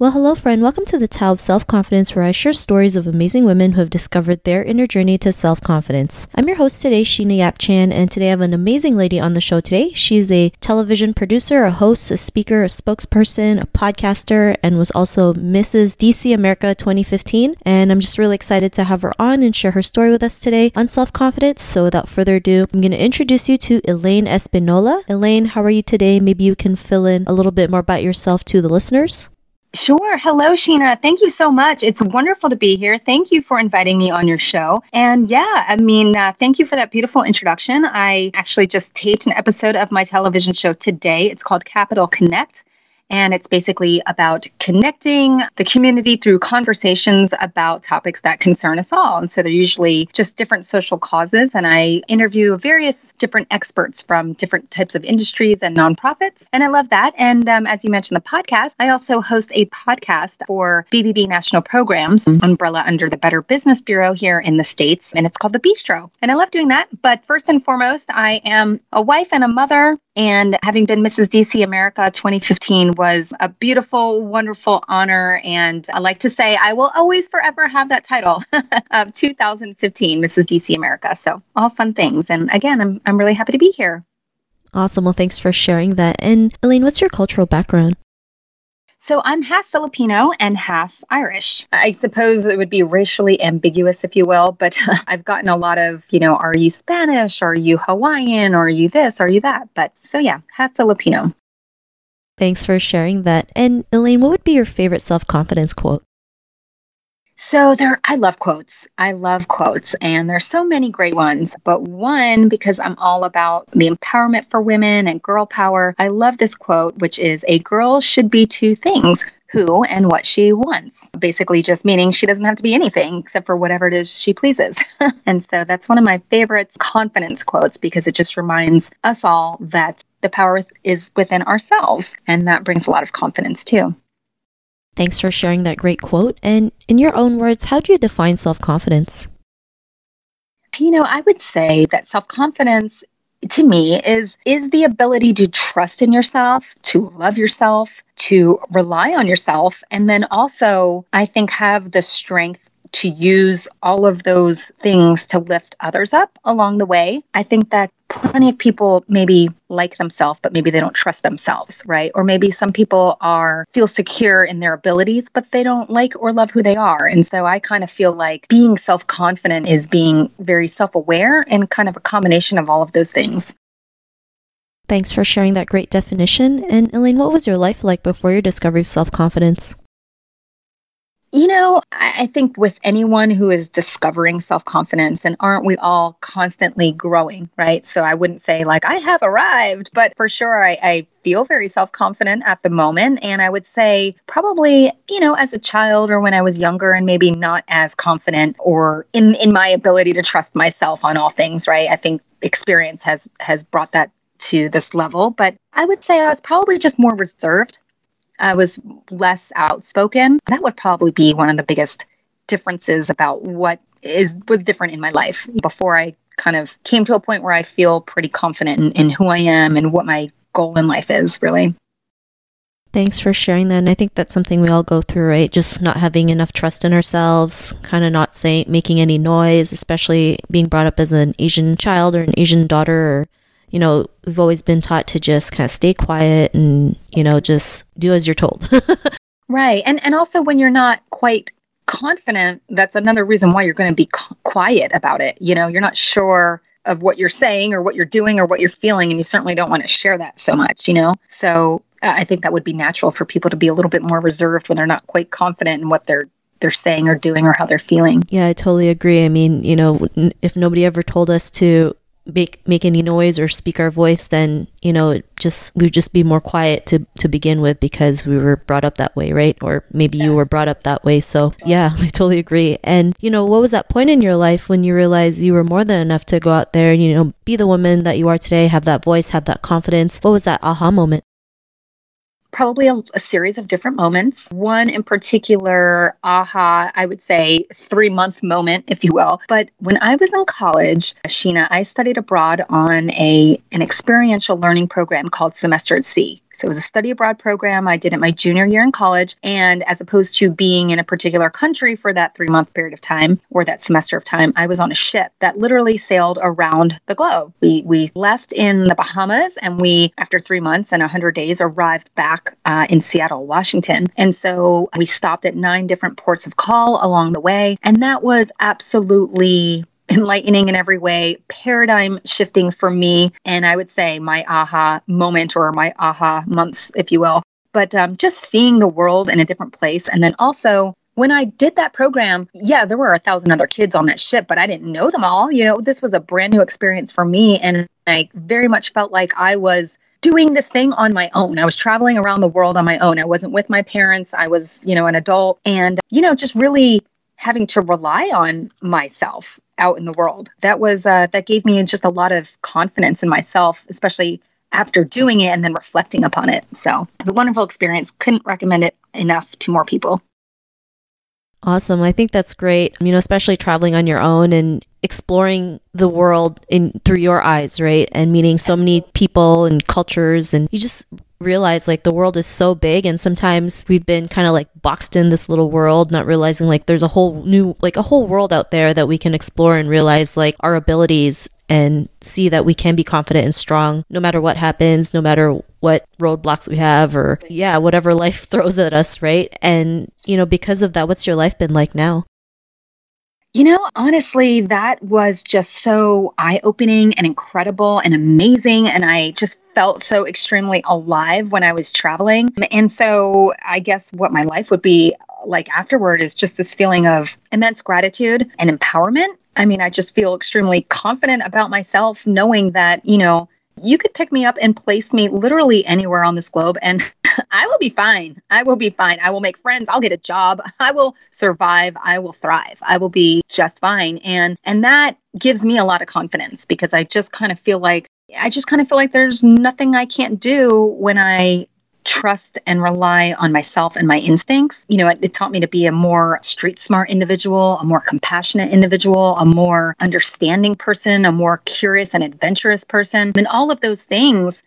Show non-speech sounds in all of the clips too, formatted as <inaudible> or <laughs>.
Well, hello, friend. Welcome to the Tao of Self Confidence, where I share stories of amazing women who have discovered their inner journey to self confidence. I'm your host today, Sheena Yap Chan, and today I have an amazing lady on the show today. She's a television producer, a host, a speaker, a spokesperson, a podcaster, and was also Mrs. DC America 2015. And I'm just really excited to have her on and share her story with us today on self confidence. So without further ado, I'm going to introduce you to Elaine Espinola. Elaine, how are you today? Maybe you can fill in a little bit more about yourself to the listeners. Sure. Hello, Sheena. Thank you so much. It's wonderful to be here. Thank you for inviting me on your show. And yeah, I mean, uh, thank you for that beautiful introduction. I actually just taped an episode of my television show today. It's called Capital Connect. And it's basically about connecting the community through conversations about topics that concern us all. And so they're usually just different social causes. And I interview various different experts from different types of industries and nonprofits. And I love that. And um, as you mentioned, the podcast, I also host a podcast for BBB National Programs, umbrella under the Better Business Bureau here in the States. And it's called The Bistro. And I love doing that. But first and foremost, I am a wife and a mother. And having been Mrs. DC America 2015 was a beautiful, wonderful honor. And I like to say I will always forever have that title <laughs> of 2015 Mrs. DC America. So all fun things. And again, I'm, I'm really happy to be here. Awesome. Well, thanks for sharing that. And Elaine, what's your cultural background? So I'm half Filipino and half Irish. I suppose it would be racially ambiguous, if you will, but <laughs> I've gotten a lot of, you know, are you Spanish? Are you Hawaiian? Are you this? Are you that? But so yeah, half Filipino. Thanks for sharing that. And Elaine, what would be your favorite self confidence quote? So there I love quotes. I love quotes and there's so many great ones, but one because I'm all about the empowerment for women and girl power. I love this quote which is a girl should be two things, who and what she wants. Basically, just meaning she doesn't have to be anything except for whatever it is she pleases. <laughs> and so that's one of my favorite confidence quotes because it just reminds us all that the power is within ourselves. And that brings a lot of confidence too. Thanks for sharing that great quote. And in your own words, how do you define self confidence? You know, I would say that self confidence to me is is the ability to trust in yourself, to love yourself, to rely on yourself and then also I think have the strength to use all of those things to lift others up along the way. I think that plenty of people maybe like themselves but maybe they don't trust themselves right or maybe some people are feel secure in their abilities but they don't like or love who they are and so i kind of feel like being self-confident is being very self-aware and kind of a combination of all of those things Thanks for sharing that great definition. And Elaine, what was your life like before your discovery of self confidence? You know, I think with anyone who is discovering self confidence, and aren't we all constantly growing, right? So I wouldn't say like I have arrived, but for sure I, I feel very self confident at the moment. And I would say probably, you know, as a child or when I was younger and maybe not as confident or in, in my ability to trust myself on all things, right? I think experience has has brought that to this level. But I would say I was probably just more reserved I was less outspoken. That would probably be one of the biggest differences about what is was different in my life before I kind of came to a point where I feel pretty confident in, in who I am and what my goal in life is, really. Thanks for sharing that. And I think that's something we all go through, right? Just not having enough trust in ourselves, kind of not saying, making any noise, especially being brought up as an Asian child or an Asian daughter or you know, we've always been taught to just kind of stay quiet and, you know, just do as you're told. <laughs> right. And and also when you're not quite confident, that's another reason why you're going to be quiet about it. You know, you're not sure of what you're saying or what you're doing or what you're feeling and you certainly don't want to share that so much, you know. So, uh, I think that would be natural for people to be a little bit more reserved when they're not quite confident in what they're they're saying or doing or how they're feeling. Yeah, I totally agree. I mean, you know, if nobody ever told us to make make any noise or speak our voice, then you know, just we'd just be more quiet to to begin with because we were brought up that way, right? Or maybe you were brought up that way. So yeah, <laughs> I totally agree. And you know, what was that point in your life when you realized you were more than enough to go out there and you know be the woman that you are today, have that voice, have that confidence? What was that aha moment? Probably a, a, series of different moments. One in particular, aha, I would say three month moment, if you will. But when I was in college, Sheena, I studied abroad on a an experiential learning program called Semester at Sea. So it was a study abroad program I did it my junior year in college. And as opposed to being in a particular country for that three month period of time or that semester of time, I was on a ship that literally sailed around the globe. We, we left in the Bahamas and we, after three months and 100 days, arrived back uh, in Seattle, Washington. And so we stopped at nine different ports of call along the way. And that was absolutely <clears throat> enlightening in every way, paradigm shifting for me. And I would say my aha moment or my aha months, if you will. But um, just seeing the world in a different place. And then also, when I did that program, yeah, there were a thousand other kids on that ship, but I didn't know them all. You know, this was a brand new experience for me. And I very much felt like I was doing this thing on my own. I was traveling around the world on my own. I wasn't with my parents. I was, you know, an adult and, you know, just really having to rely on myself out in the world. That was uh, that gave me just a lot of confidence in myself, especially after doing it and then reflecting upon it. So it's a wonderful experience. Couldn't recommend it enough to more people. Awesome. I think that's great. You know, especially traveling on your own and exploring the world in through your eyes, right? And meeting so many people and cultures and you just realize like the world is so big and sometimes we've been kind of like boxed in this little world not realizing like there's a whole new like a whole world out there that we can explore and realize like our abilities and see that we can be confident and strong no matter what happens no matter what roadblocks we have or yeah whatever life <laughs> throws at us right? And you know because of that what's your life been like now you know, honestly, that was just so eye opening and incredible and amazing. And I just felt so extremely alive when I was traveling. And so I guess what my life would be like afterward is just this feeling of immense gratitude and empowerment. I mean, I just feel extremely confident about myself, knowing that, you know, you could pick me up and place me literally anywhere on this globe and <laughs> I will be fine. I will be fine. I will make friends. I'll get a job. <laughs> I will survive. I will thrive. I will be just fine. And and that gives me a lot of confidence because I just kind of feel like I just kind of feel like there's nothing I can't do when I trust and rely on myself and my instincts. You know, it, it, taught me to be a more street smart individual, a more compassionate individual, a more understanding person, a more curious and adventurous person. And all of those things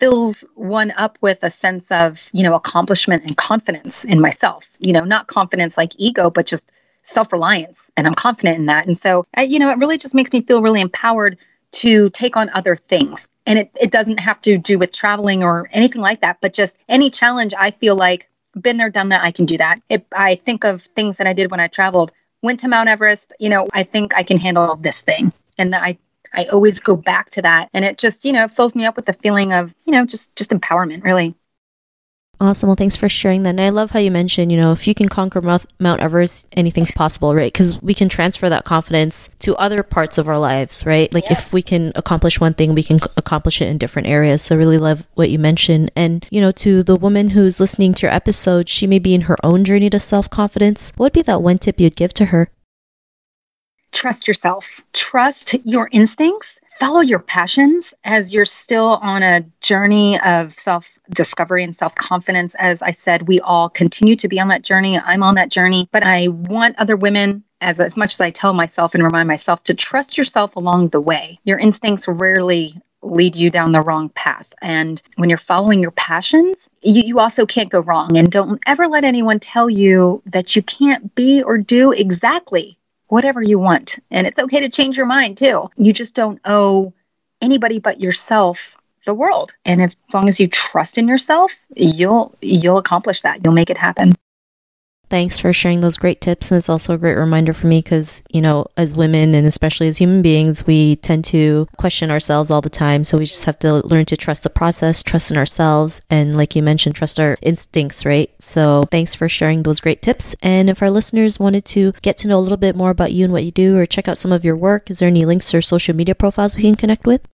fills one up with a sense of, you know, accomplishment and confidence in myself. You know, not confidence like ego, but just self reliance. And I'm confident in that. And so, I, you know, it really just makes me feel really empowered to take on other things. And it, it doesn't have to do with traveling or anything like that, but just any challenge I feel like been there, done that, I can do that. If I think of things that I did when I traveled, went to Mount Everest, you know, I think I can handle this thing. And I I always go back to that and it just, you know, fills me up with the feeling of, you know, just just empowerment, really. Awesome. Well, thanks for sharing that. And I love how you mentioned, you know, if you can conquer Mount Everest, anything's possible, right? Because we can transfer that confidence to other parts of our lives, right? Like yes. if we can accomplish one thing, we can accomplish it in different areas. So really love what you mentioned. And, you know, to the woman who's listening to your episode, she may be in her own journey to self confidence. What would be that one tip you'd give to her? Trust yourself. Trust your instincts follow your passions as you're still on a journey of self discovery and self confidence. As I said, we all continue to be on that journey. I'm on that journey, but I want other women. As, as much as I tell myself and remind myself to trust yourself along the way, your instincts rarely lead you down the wrong path. And when you're following your passions, you, you, also can't go wrong. And don't ever let anyone tell you that you can't be or do exactly whatever you want. And it's okay to change your mind too. You just don't owe anybody but yourself the world. And if, as long as you trust in yourself, you'll you'll accomplish that. You'll make it happen. Thanks for sharing those great tips. And it's also a great reminder for me because, you know, as women and especially as human beings, we tend to question ourselves all the time. So we just have to learn to trust the process, trust in ourselves, and like you mentioned, trust our instincts, right? So thanks for sharing those great tips. And if our listeners wanted to get to know a little bit more about you and what you do or check out some of your work, is there any links or social media profiles we can connect with?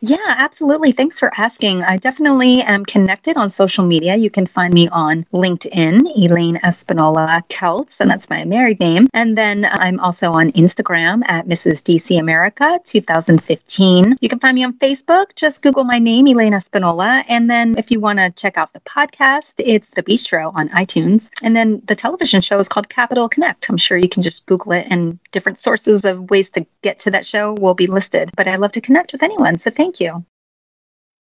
Yeah, absolutely. Thanks for asking. I definitely am connected on social media. You can find me on LinkedIn, Elaine Espinola Celts, and that's my married name. And then I'm also on Instagram at Mrs. DC America 2015. You can find me on Facebook. Just Google my name, Elaine Espinola. And then if you want to check out the podcast, it's The Bistro on iTunes. And then the television show is called Capital Connect. I'm sure you can just Google it and different sources of ways to get to that show will be listed. But I love to connect with anyone. So thank Thank you.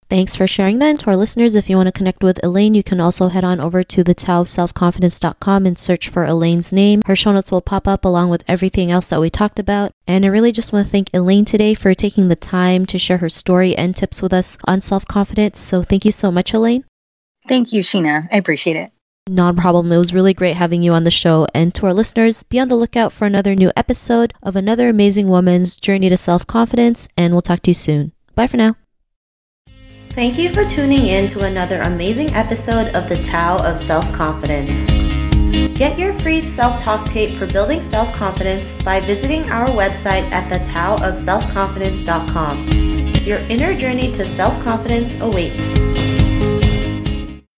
Thanks for sharing that. And to our listeners, if you want to connect with Elaine, you can also head on over to the Selfconfidence.com and search for Elaine's name. Her show notes will pop up along with everything else that we talked about. And I really just want to thank Elaine today for taking the time to share her story and tips with us on self confidence. So thank you so much, Elaine. Thank you, Sheena. I appreciate it. Not a problem. It was really great having you on the show. And to our listeners, be on the lookout for another new episode of another amazing woman's journey to self confidence. And we'll talk to you soon. Bye for now. Thank you for tuning in to another amazing episode of the Tao of Self Confidence. Get your free self talk tape for building self confidence by visiting our website at thetaoofselfconfidence.com. Your inner journey to self confidence awaits.